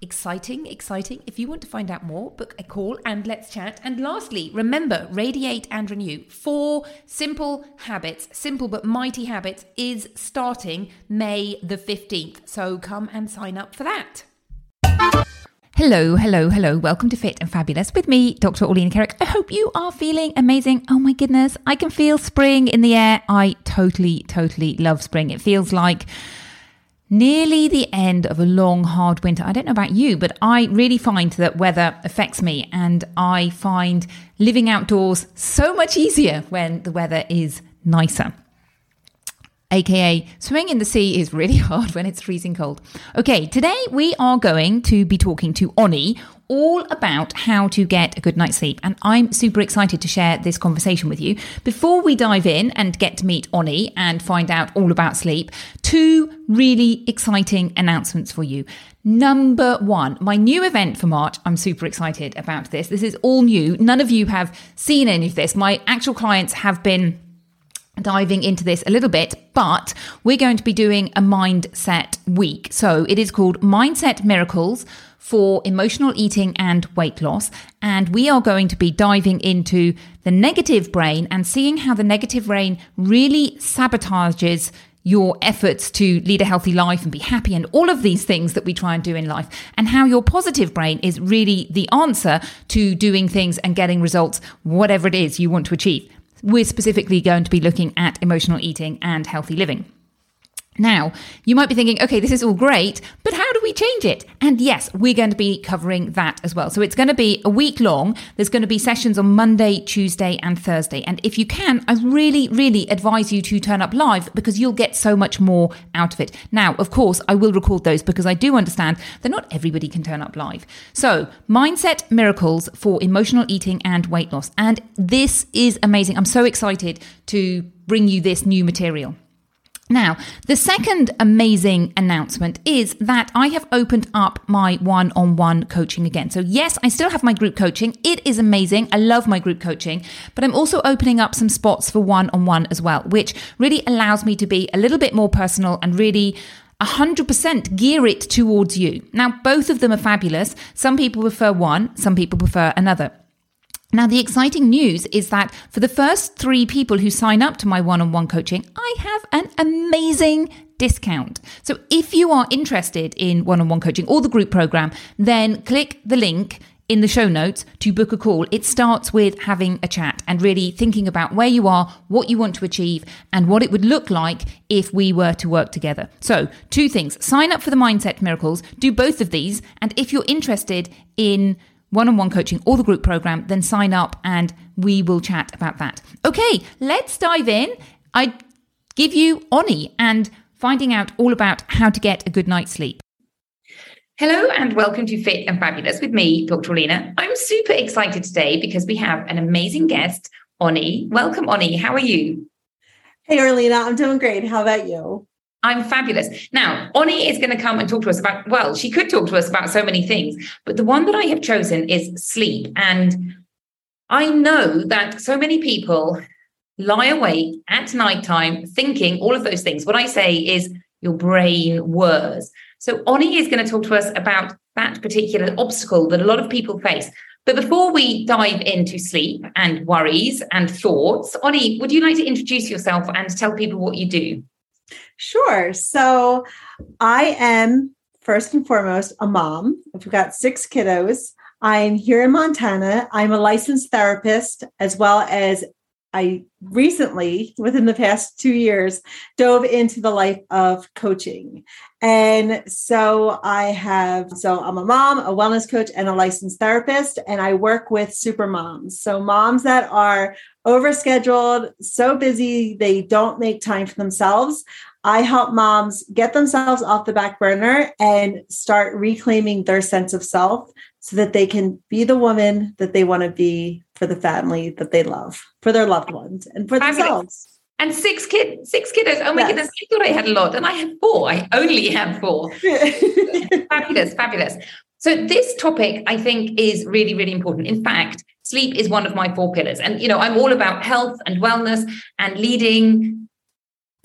exciting, exciting. If you want to find out more, book a call and let's chat. And lastly, remember radiate and renew. Four simple habits, simple but mighty habits, is starting May the 15th. So come and sign up for that. Hello, hello, hello. Welcome to Fit and Fabulous with me, Dr. Orlena Kerek. I hope you are feeling amazing. Oh my goodness, I can feel spring in the air. I totally, totally love spring. It feels like nearly the end of a long, hard winter. I don't know about you, but I really find that weather affects me, and I find living outdoors so much easier when the weather is nicer. AKA, swimming in the sea is really hard when it's freezing cold. Okay, today we are going to be talking to Oni all about how to get a good night's sleep. And I'm super excited to share this conversation with you. Before we dive in and get to meet Oni and find out all about sleep, two really exciting announcements for you. Number one, my new event for March. I'm super excited about this. This is all new. None of you have seen any of this. My actual clients have been diving into this a little bit, but we're going to be doing a mindset week. So it is called Mindset Miracles for emotional eating and weight loss. And we are going to be diving into the negative brain and seeing how the negative brain really sabotages your efforts to lead a healthy life and be happy and all of these things that we try and do in life and how your positive brain is really the answer to doing things and getting results, whatever it is you want to achieve. We're specifically going to be looking at emotional eating and healthy living. Now, you might be thinking, okay, this is all great, but how do we change it? And yes, we're going to be covering that as well. So it's going to be a week long. There's going to be sessions on Monday, Tuesday, and Thursday. And if you can, I really, really advise you to turn up live because you'll get so much more out of it. Now, of course, I will record those because I do understand that not everybody can turn up live. So, Mindset Miracles for Emotional Eating and Weight Loss. And this is amazing. I'm so excited to bring you this new material. Now, the second amazing announcement is that I have opened up my one on one coaching again. So, yes, I still have my group coaching. It is amazing. I love my group coaching, but I'm also opening up some spots for one on one as well, which really allows me to be a little bit more personal and really 100% gear it towards you. Now, both of them are fabulous. Some people prefer one, some people prefer another. Now, the exciting news is that for the first three people who sign up to my one on one coaching, I have an amazing discount. So if you are interested in one on one coaching or the group program, then click the link in the show notes to book a call. It starts with having a chat and really thinking about where you are, what you want to achieve, and what it would look like if we were to work together. So, two things sign up for the Mindset Miracles, do both of these, and if you're interested in one on one coaching or the group program, then sign up and we will chat about that. Okay, let's dive in. I give you Oni and finding out all about how to get a good night's sleep. Hello and welcome to Fit and Fabulous with me, Dr. Lena. I'm super excited today because we have an amazing guest, Oni. Welcome, Oni. How are you? Hey, Orlena. I'm doing great. How about you? I'm fabulous. Now, Oni is going to come and talk to us about, well, she could talk to us about so many things, but the one that I have chosen is sleep. And I know that so many people lie awake at nighttime thinking all of those things. What I say is your brain whirs. So Oni is going to talk to us about that particular obstacle that a lot of people face. But before we dive into sleep and worries and thoughts, Oni, would you like to introduce yourself and tell people what you do? Sure. So I am first and foremost a mom. I've got six kiddos. I'm here in Montana. I'm a licensed therapist as well as I recently, within the past two years, dove into the life of coaching. And so I have, so I'm a mom, a wellness coach, and a licensed therapist, and I work with super moms. So moms that are overscheduled, so busy, they don't make time for themselves. I help moms get themselves off the back burner and start reclaiming their sense of self so that they can be the woman that they want to be for the family that they love, for their loved ones, and for themselves. And six kids, six kiddos. Oh my yes. goodness, I thought I had a lot, and I have four. I only have four. fabulous, fabulous. So this topic, I think, is really, really important. In fact, sleep is one of my four pillars, and you know, I'm all about health and wellness and leading,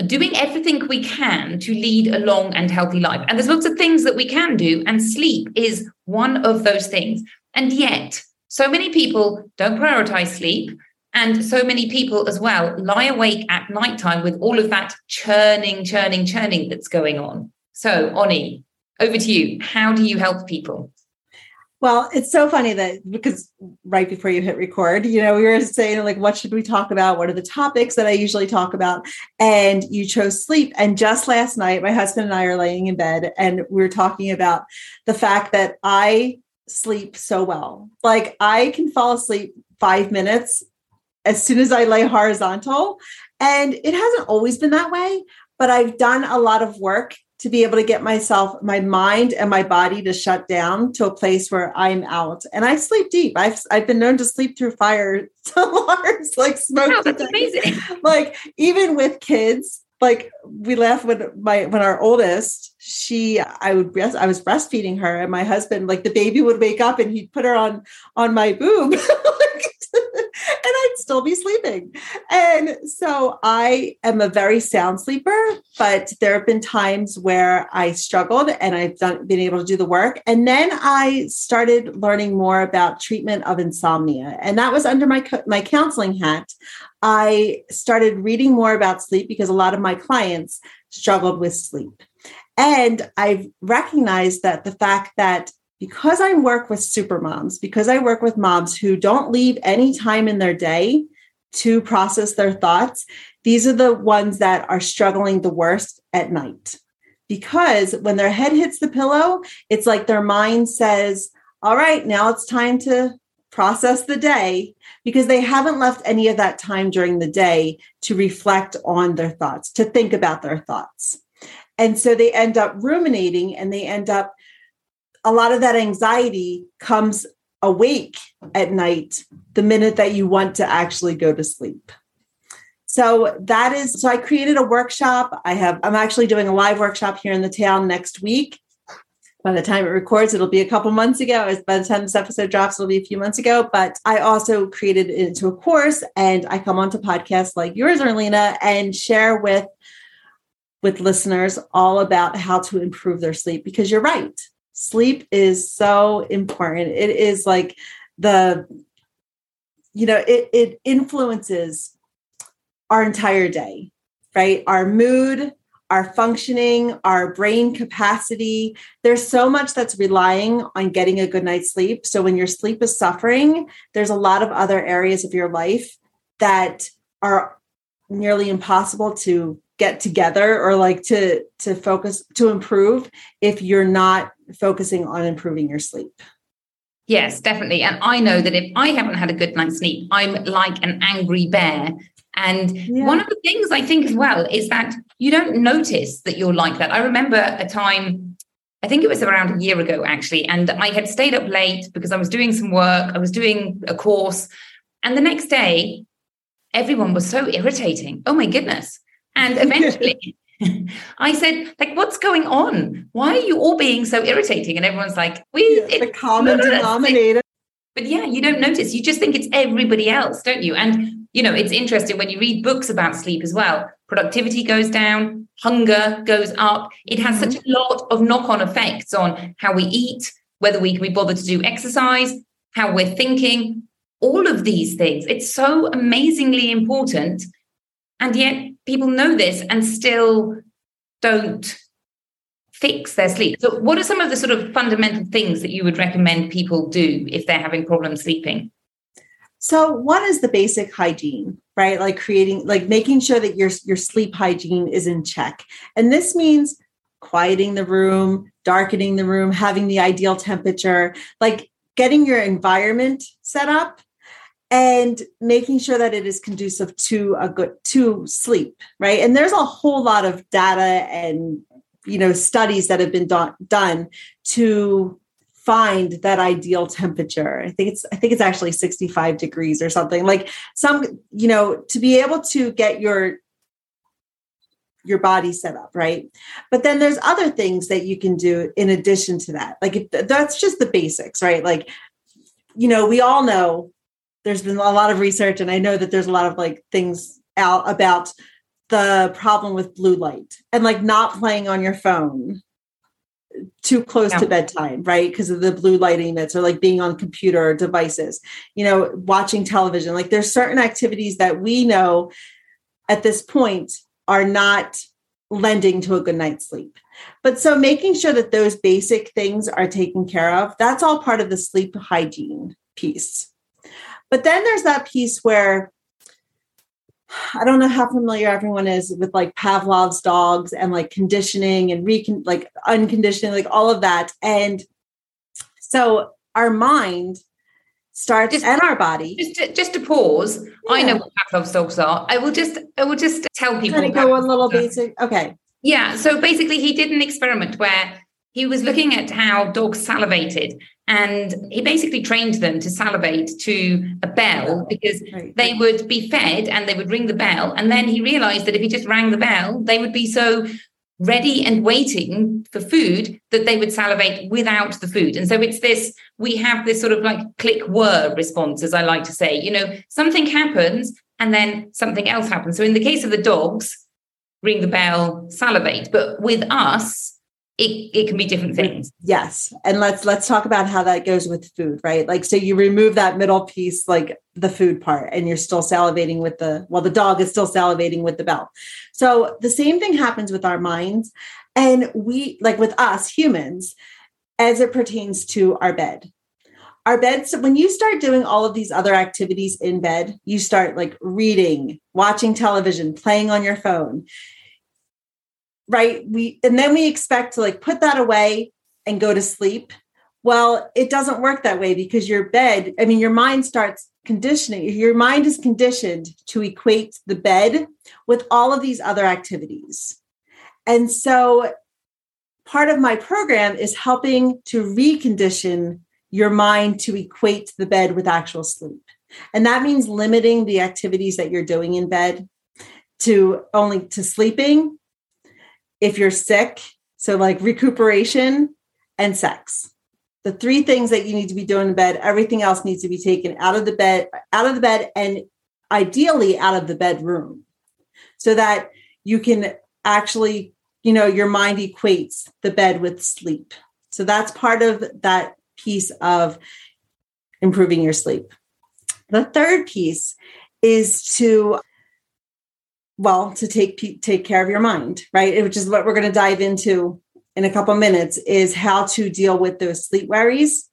doing everything we can to lead a long and healthy life. And there's lots of things that we can do, and sleep is one of those things. And yet, so many people don't prioritize sleep. And so many people as well lie awake at nighttime with all of that churning, churning, churning that's going on. So, Oni, over to you. How do you help people? Well, it's so funny that because right before you hit record, you know, we were saying like, what should we talk about? What are the topics that I usually talk about? And you chose sleep. And just last night, my husband and I are laying in bed and we are talking about the fact that I sleep so well. Like I can fall asleep five minutes as soon as I lay horizontal. And it hasn't always been that way, but I've done a lot of work to be able to get myself, my mind and my body to shut down to a place where I'm out. And I sleep deep. I've I've been known to sleep through fire alarms, like smoke. Wow, that's amazing. Like even with kids, like we laugh when my when our oldest she i would breast i was breastfeeding her and my husband like the baby would wake up and he'd put her on on my boob still be sleeping. And so I am a very sound sleeper, but there have been times where I struggled and I've done been able to do the work. And then I started learning more about treatment of insomnia. And that was under my my counseling hat. I started reading more about sleep because a lot of my clients struggled with sleep. And I've recognized that the fact that because I work with super moms, because I work with moms who don't leave any time in their day to process their thoughts, these are the ones that are struggling the worst at night. Because when their head hits the pillow, it's like their mind says, All right, now it's time to process the day because they haven't left any of that time during the day to reflect on their thoughts, to think about their thoughts. And so they end up ruminating and they end up a lot of that anxiety comes awake at night the minute that you want to actually go to sleep. So that is so I created a workshop. I have I'm actually doing a live workshop here in the town next week. By the time it records, it'll be a couple months ago. By the time this episode drops, it'll be a few months ago. But I also created it into a course and I come onto podcasts like yours, Orlena, and share with with listeners all about how to improve their sleep because you're right sleep is so important. It is like the, you know, it, it influences our entire day, right? Our mood, our functioning, our brain capacity. There's so much that's relying on getting a good night's sleep. So when your sleep is suffering, there's a lot of other areas of your life that are nearly impossible to get together or like to to focus to improve if you're not focusing on improving your sleep. Yes, definitely. And I know that if I haven't had a good night's sleep, I'm like an angry bear. And yeah. one of the things I think as well is that you don't notice that you're like that. I remember a time, I think it was around a year ago actually, and I had stayed up late because I was doing some work, I was doing a course. And the next day, everyone was so irritating. Oh my goodness. And eventually, I said, like, what's going on? Why are you all being so irritating? And everyone's like, we yeah, the common denominator. But yeah, you don't notice. You just think it's everybody else, don't you? And you know, it's interesting when you read books about sleep as well. Productivity goes down, hunger goes up. It has mm-hmm. such a lot of knock-on effects on how we eat, whether we can be bothered to do exercise, how we're thinking, all of these things. It's so amazingly important. And yet people know this and still don't fix their sleep. So, what are some of the sort of fundamental things that you would recommend people do if they're having problems sleeping? So, one is the basic hygiene, right? Like creating, like making sure that your your sleep hygiene is in check, and this means quieting the room, darkening the room, having the ideal temperature, like getting your environment set up and making sure that it is conducive to a good to sleep right and there's a whole lot of data and you know studies that have been do- done to find that ideal temperature. I think it's I think it's actually 65 degrees or something. Like some, you know, to be able to get your your body set up, right? But then there's other things that you can do in addition to that. Like if, that's just the basics, right? Like you know, we all know there's been a lot of research and I know that there's a lot of like things out about the problem with blue light and like not playing on your phone too close yeah. to bedtime, right? Because of the blue light emits or like being on computer devices, you know, watching television. Like there's certain activities that we know at this point are not lending to a good night's sleep. But so making sure that those basic things are taken care of, that's all part of the sleep hygiene piece. But then there's that piece where I don't know how familiar everyone is with like Pavlov's dogs and like conditioning and recon like unconditioning, like all of that. And so our mind starts just, and our body. Just to, just to pause, yeah. I know what Pavlov's dogs are. I will just I will just tell people. Kind of go one little basic. Okay. Yeah. So basically, he did an experiment where he was looking at how dogs salivated and he basically trained them to salivate to a bell because they would be fed and they would ring the bell. And then he realized that if he just rang the bell they would be so ready and waiting for food that they would salivate without the food. And so it's this we have this sort of like click whir response as i like to say. You know something happens and then something else happens. So in the case of the dogs ring the bell salivate. But with us it, it can be different things. Yes. And let's let's talk about how that goes with food right? Like so you remove that middle piece like the food part and you're still salivating with the well the dog is still salivating with the bell. So the same thing happens with our minds and we like with us humans as it pertains to our bed. Our bed so when you start doing all of these other activities in bed you start like reading watching television playing on your phone right? We and then we expect to like put that away and go to sleep. Well it doesn't work that way because your bed i mean your mind starts conditioning your mind is conditioned to equate the bed with all of these other activities. And so part of my program is helping to recondition your mind to equate the bed with actual sleep. And that means limiting the activities that you're doing in bed to only to sleeping if you're sick, so like recuperation and sex. The three things that you need to be doing in bed, everything else needs to be taken out of the bed, out of the bed, and ideally out of the bedroom so that you can actually, you know, your mind equates the bed with sleep. So that's part of that piece of improving your sleep. The third piece is to well to take take care of your mind right? Which is what we're going to dive into in a couple minutes is how to deal with those sleep worries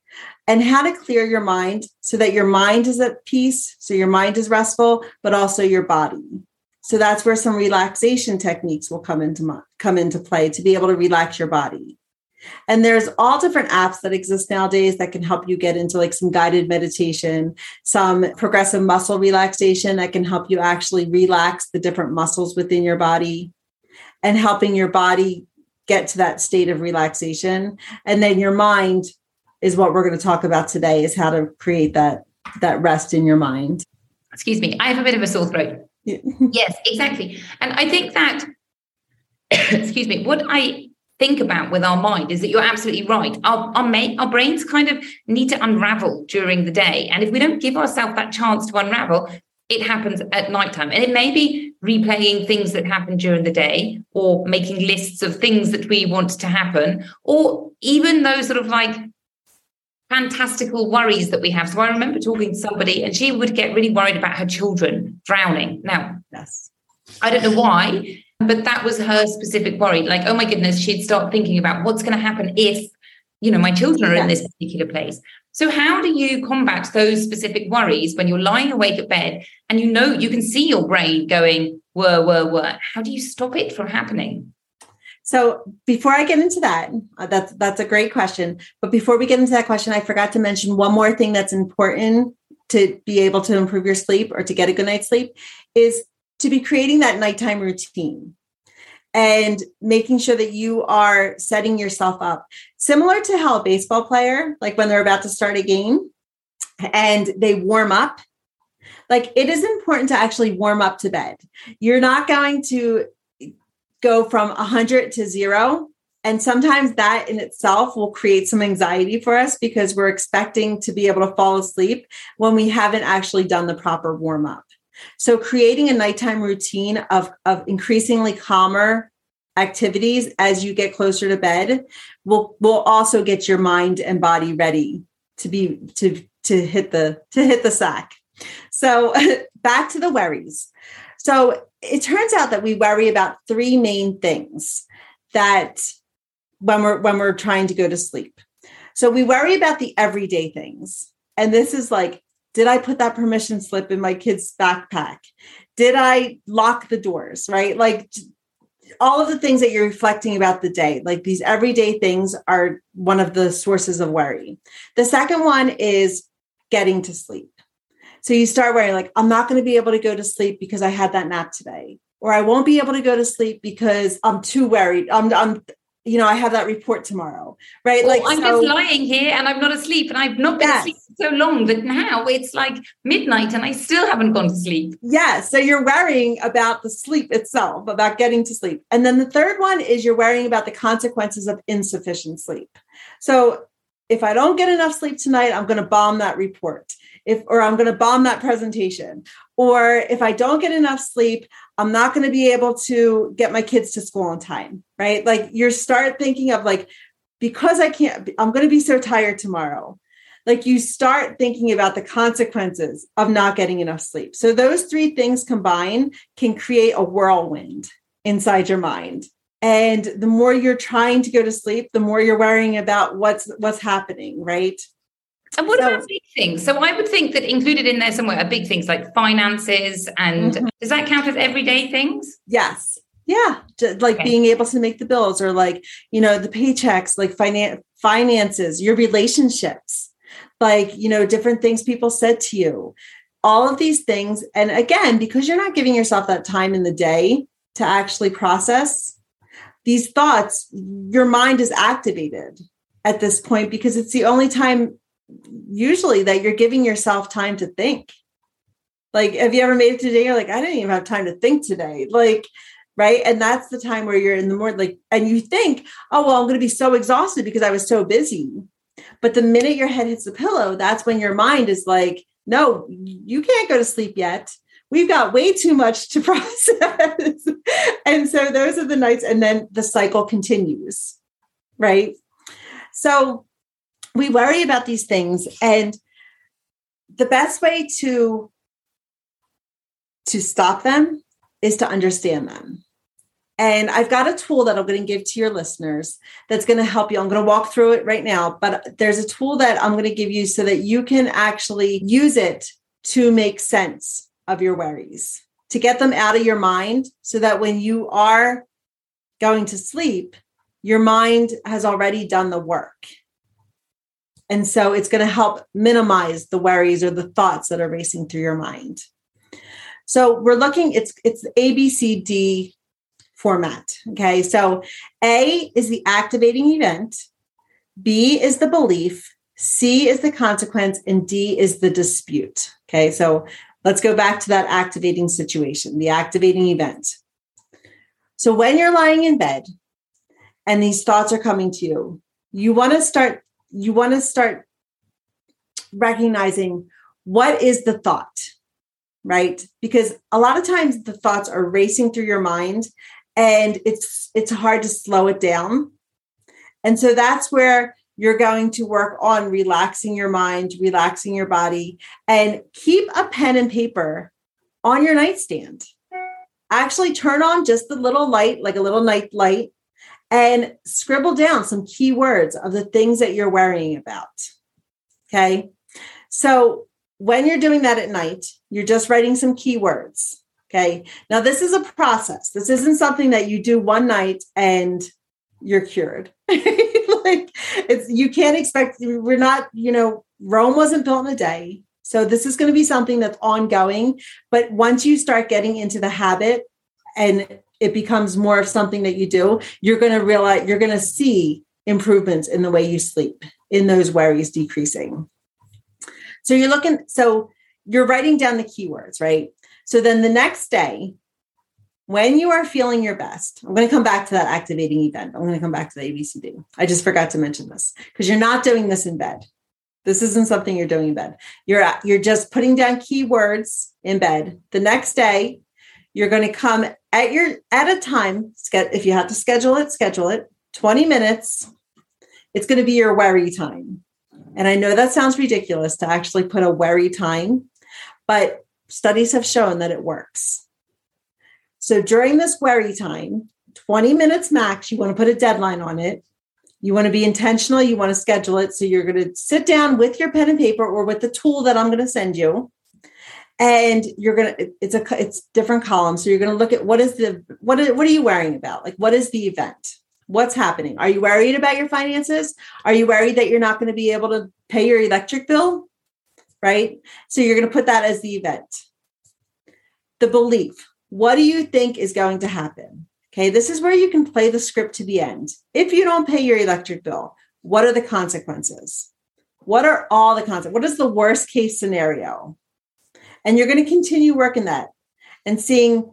and how to clear your mind so that your mind is at peace so your mind is restful but also your body. So that's where some relaxation techniques will come into come into play to be able to relax your body and there's all different apps that exist nowadays that can help you get into like some guided meditation, some progressive muscle relaxation that can help you actually relax the different muscles within your body and helping your body get to that state of relaxation. And then your mind is what we're going to talk about today is how to create that that rest in your mind. Excuse me, I have a bit of a sore throat. yes, exactly. And I think that excuse me, what I think about with our mind is that you're absolutely right. Our our, ma- our brains kind of need to unravel during the day, and if we don't give ourselves that chance to unravel, it happens at nighttime. And it may be replaying things that happened during the day, or making lists of things that we want to happen, or even those sort of like fantastical worries that we have. So I remember talking to somebody, and she would get really worried about her children drowning. Now, yes. I don't know why, but that was her specific worry. Like, oh my goodness, she'd start thinking about what's going to happen if, you know, my children are in this particular place. So, how do you combat those specific worries when you're lying awake at bed and you know you can see your brain going, whir, whir, whir? How do you stop it from happening? So before I get into that, uh, that's that's a great question. But before we get into that question, I forgot to mention one more thing that's important to be able to improve your sleep or to get a good night's sleep is to be creating that nighttime routine. and making sure that you are setting yourself up similar to how a baseball player like when they're about to start a game and they warm up like it is important to actually warm up to bed you're not going to go from 100 to 0 and sometimes that in itself will create some anxiety for us because we're expecting to be able to fall asleep when we haven't actually done the proper warm up. So creating a nighttime routine of, of increasingly calmer activities as you get closer to bed will will also get your mind and body ready to be to to hit the to hit the sack. So back to the worries. So it turns out that we worry about three main things that when we're when we're trying to go to sleep. So we worry about the everyday things. And this is like did I put that permission slip in my kid's backpack? Did I lock the doors, right? Like all of the things that you're reflecting about the day, like these everyday things are one of the sources of worry. The second one is getting to sleep. So you start worrying, like, I'm not going to be able to go to sleep because I had that nap today, or I won't be able to go to sleep because I'm too worried. I'm, I'm you know, I have that report tomorrow, right? Well, like I'm so, just lying here and I'm not asleep, and I've not been yes. asleep so long that now it's like midnight and I still haven't gone to sleep. Yeah, so you're worrying about the sleep itself, about getting to sleep, and then the third one is you're worrying about the consequences of insufficient sleep. So if I don't get enough sleep tonight, I'm going to bomb that report. If or I'm going to bomb that presentation. Or if I don't get enough sleep, I'm not going to be able to get my kids to school on time, right? Like you start thinking of like because I can't I'm going to be so tired tomorrow. Like you start thinking about the consequences of not getting enough sleep. So those three things combined can create a whirlwind inside your mind. And the more you're trying to go to sleep the more you're worrying about what's what's happening right? And what so, about big things? So i would think that included in there somewhere are big things like finances and mm-hmm. does that count as everyday things? Yes. Yeah. Like okay. being able to make the bills or like you know the paychecks like finan- finances your relationships like you know different things people said to you all of these things and again because you're not giving yourself that time in the day to actually process these thoughts, your mind is activated at this point because it's the only time usually that you're giving yourself time to think. Like, have you ever made it today? You're like, I didn't even have time to think today. Like, right. And that's the time where you're in the morning, like, and you think, oh, well, I'm going to be so exhausted because I was so busy. But the minute your head hits the pillow, that's when your mind is like, no, you can't go to sleep yet we've got way too much to process. and so those are the nights, and then the cycle continues, right? So we worry about these things, and the best way to to stop them is to understand them. And I've got a tool that I'm going to give to your listeners that's going to help you. I'm going to walk through it right now, but there's a tool that I'm going to give you so that you can actually use it to make sense of your worries, to get them out of your mind so that when you are going to sleep, your mind has already done the work. And so it's going to help minimize the worries or the thoughts that are racing through your mind. So we're looking, it's it's ABCD format. Okay. So A is the activating event, B is the belief, C is the consequence, and D is the dispute. Okay. So Let's go back to that activating situation, the activating event. So when you're lying in bed and these thoughts are coming to you, you want to start you want to start recognizing what is the thought, right? Because a lot of times the thoughts are racing through your mind and it's it's hard to slow it down. And so that's where you're going to work on relaxing your mind, relaxing your body, and keep a pen and paper on your nightstand. Actually, turn on just the little light, like a little night light, and scribble down some keywords of the things that you're worrying about. Okay. So when you're doing that at night, you're just writing some keywords. Okay. Now, this is a process. This isn't something that you do one night and you're cured. like it's you can't expect we're not, you know, Rome wasn't built in a day. So this is going to be something that's ongoing, but once you start getting into the habit and it becomes more of something that you do, you're going to realize you're going to see improvements in the way you sleep, in those worries decreasing. So you're looking, so you're writing down the keywords, right? So then the next day, when you are feeling your best, I'm going to come back to that activating event. I'm going to come back to the ABCD. I just forgot to mention this because you're not doing this in bed. This isn't something you're doing in bed. You're you're just putting down keywords in bed. The next day, you're going to come at your at a time. If you have to schedule it, schedule it. 20 minutes. It's going to be your worry time. And I know that sounds ridiculous to actually put a worry time, but studies have shown that it works. So during this worry time, 20 minutes max, you want to put a deadline on it. You want to be intentional, you want to schedule it. So you're going to sit down with your pen and paper or with the tool that I'm going to send you. And you're to it's a it's different columns. So you're to look at what is the what is, what are you worrying about? Like what is the event? What's happening? Are you worried about your finances? Are you worried that you're not going to be able to pay your electric bill? Right? So you're going to put that as the event. The belief. What do you think is going to happen? Okay, this is where you can play the script to the end. If you don't pay your electric bill, what are the consequences? What are all the consequences? What is the worst case scenario? And you're going to continue working that and seeing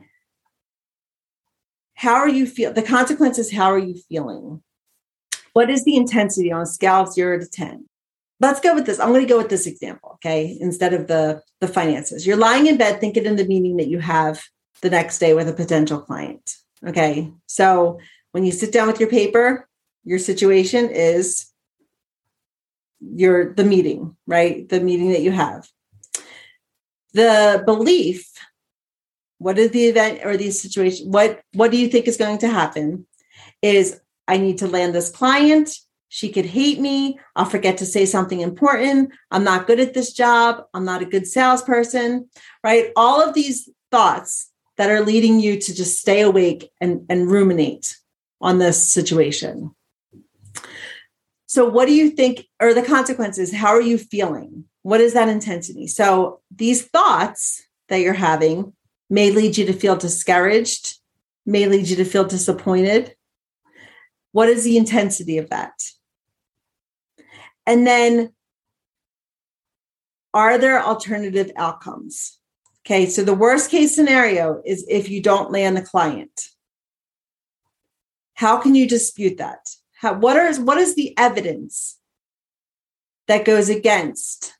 how are you feel the consequences how are you feeling what is the intensity on a scale of 0 to 10 let's go with this i'm going to go with this example okay instead of the the finances you're lying in bed thinking in the meeting that you have the next day with a potential client Okay. So when you sit down with your paper, your situation is your the meeting, right? The meeting that you have. The belief, what is the event or the situation? What what do you think is going to happen? Is I need to land this client. She could hate me. I'll forget to say something important. I'm not good at this job. I'm not a good salesperson, right? All of these thoughts that are leading you to just stay awake and, and ruminate on this situation. So, what do you think are the consequences? How are you feeling? What is that intensity? So, these thoughts that you're having may lead you to feel discouraged, may lead you to feel disappointed. What is the intensity of that? And then, are there alternative outcomes? Okay, so the worst case scenario is if you don't land the client. How can you dispute that? How, what, are, what is the evidence that goes against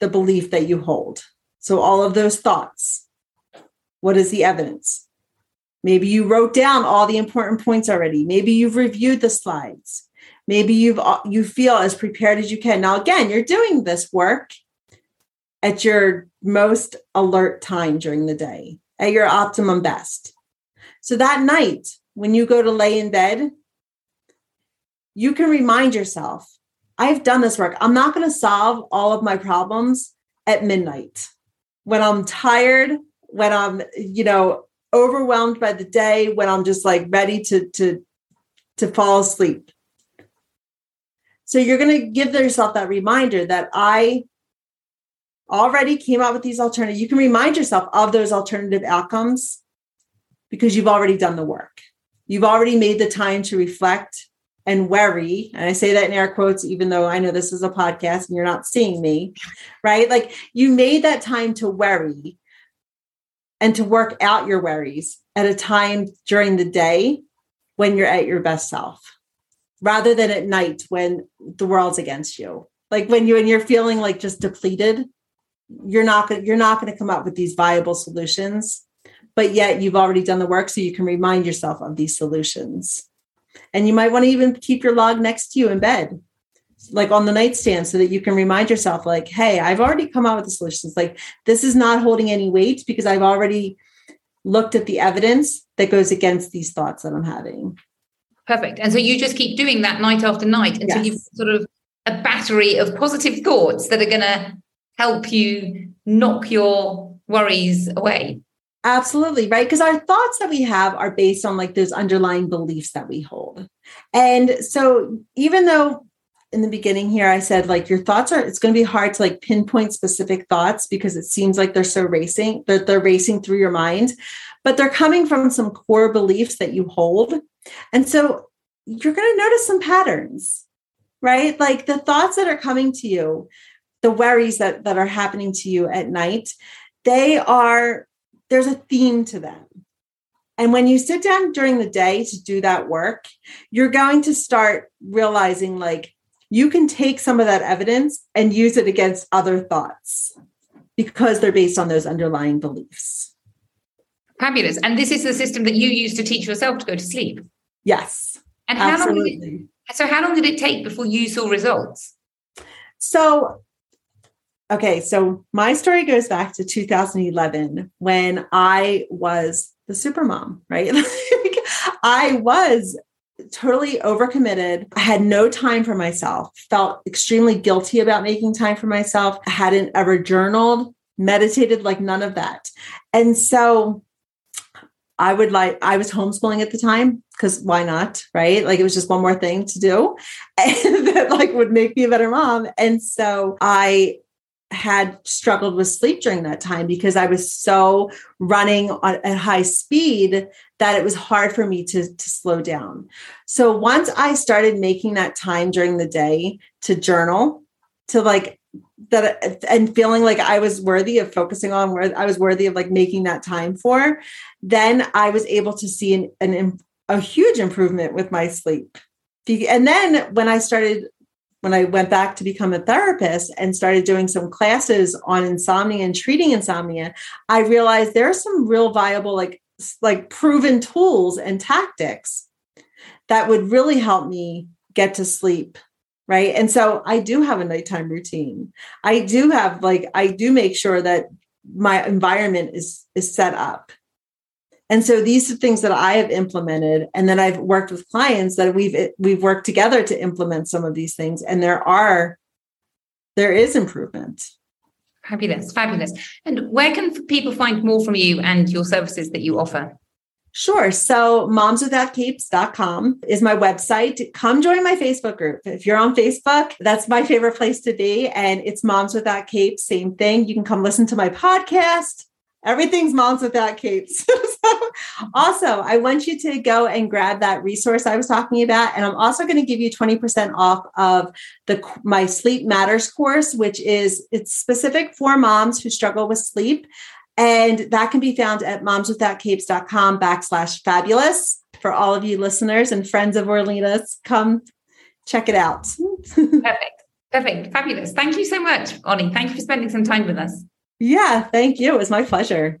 the belief that you hold? So, all of those thoughts, what is the evidence? Maybe you wrote down all the important points already. Maybe you've reviewed the slides. Maybe you've uh, you feel as prepared as you can. Now, again, you're doing this work at your most alert time during the day, at your optimum best. So that night, when you go to lay in bed, you can remind yourself, I've done this work. I'm not going to solve all of my problems at midnight when I'm tired, when I'm, you know, overwhelmed by the day, when I'm just like ready to to to fall asleep. So you're going to give yourself that reminder that I already came out with these alternatives. You can remind yourself of those alternative outcomes because you've already done the work. You've already made the time to reflect and worry. And I say that in air quotes, even though I know this is a podcast and you're not seeing me, right? Like you made that time to worry and to work out your worries at a time during the day when you're at your best self rather than at night when the world's against you. Like when you and you're feeling like just depleted you're not going you're not to come up with these viable solutions but yet you've already done the work so you can remind yourself of these solutions. And you might want to even keep your log next to you in bed like on the nightstand so that you can remind yourself like hey i've already come out with the solutions. Like this is not holding any weight because i've already looked at the evidence that goes against these thoughts that i'm having perfect and so you just keep doing that night after night until yes. you've sort of a battery of positive thoughts that are going to help you knock your worries away. Absolutely, right? Because our thoughts that we have are based on like those underlying beliefs that we hold. And so, even though in the beginning here I said like your thoughts are it's going to be hard to like pinpoint specific thoughts because it seems like they're so racing that they're, they're racing through your mind but they're coming from some core beliefs that you hold. And so you're going to notice some patterns, right? Like the thoughts that are coming to you, the worries that, that are happening to you at night, they are, there's a theme to them. And when you sit down during the day to do that work, you're going to start realizing like you can take some of that evidence and use it against other thoughts because they're based on those underlying beliefs. Fabulous. And this is the system that you use to teach yourself to go to sleep. Yes. And how absolutely. long did it, so how long did it take before you saw results? So okay, so my story goes back to 2011 when I was the super mom, right? I was totally overcommitted. I had no time for myself, felt extremely guilty about making time for myself. I hadn't ever journaled, meditated, like none of that. And so I would like, I was homeschooling at the time because why not? Right. Like it was just one more thing to do that like would make me a better mom. And so I had struggled with sleep during that time because I was so running on, at high speed that it was hard for me to, to slow down. So once I started making that time during the day to journal, to like that and feeling like I was worthy of focusing on where I was worthy of like making that time for, then I was able to see an, an a huge improvement with my sleep. And then when I started when I went back to become a therapist and started doing some classes on insomnia and treating insomnia, I realized there are some real viable, like, like proven tools and tactics that would really help me get to sleep. Right. And so I do have a nighttime routine. I do have like, I do make sure that my environment is is set up and so these are things that I have implemented and then I've worked with clients that we've eh, we've worked together to implement some of these things and there are there is improvement. Fabulous, fabulous. And where can people find more from you and your services that you offer? Sure. So momswithoutcapes.com is my website. Come join my Facebook group. If you're on Facebook, that's my favorite place to be. And it's Moms Without Capes, same thing. You can come listen to my podcast everything's moms without capes. so also, I want you to go and grab that resource I was talking about. And I'm also going to give you 20% off of the my sleep matters course, which is it's specific for moms who struggle with sleep. And that can be found at momswithoutcapes.com backslash fabulous. For all of you listeners and friends of Orlena's, come check it out. Perfect. Perfect. Fabulous. Thank you so much, Oni. Thank you for spending some time with us. Yeah, thank you. It was my pleasure.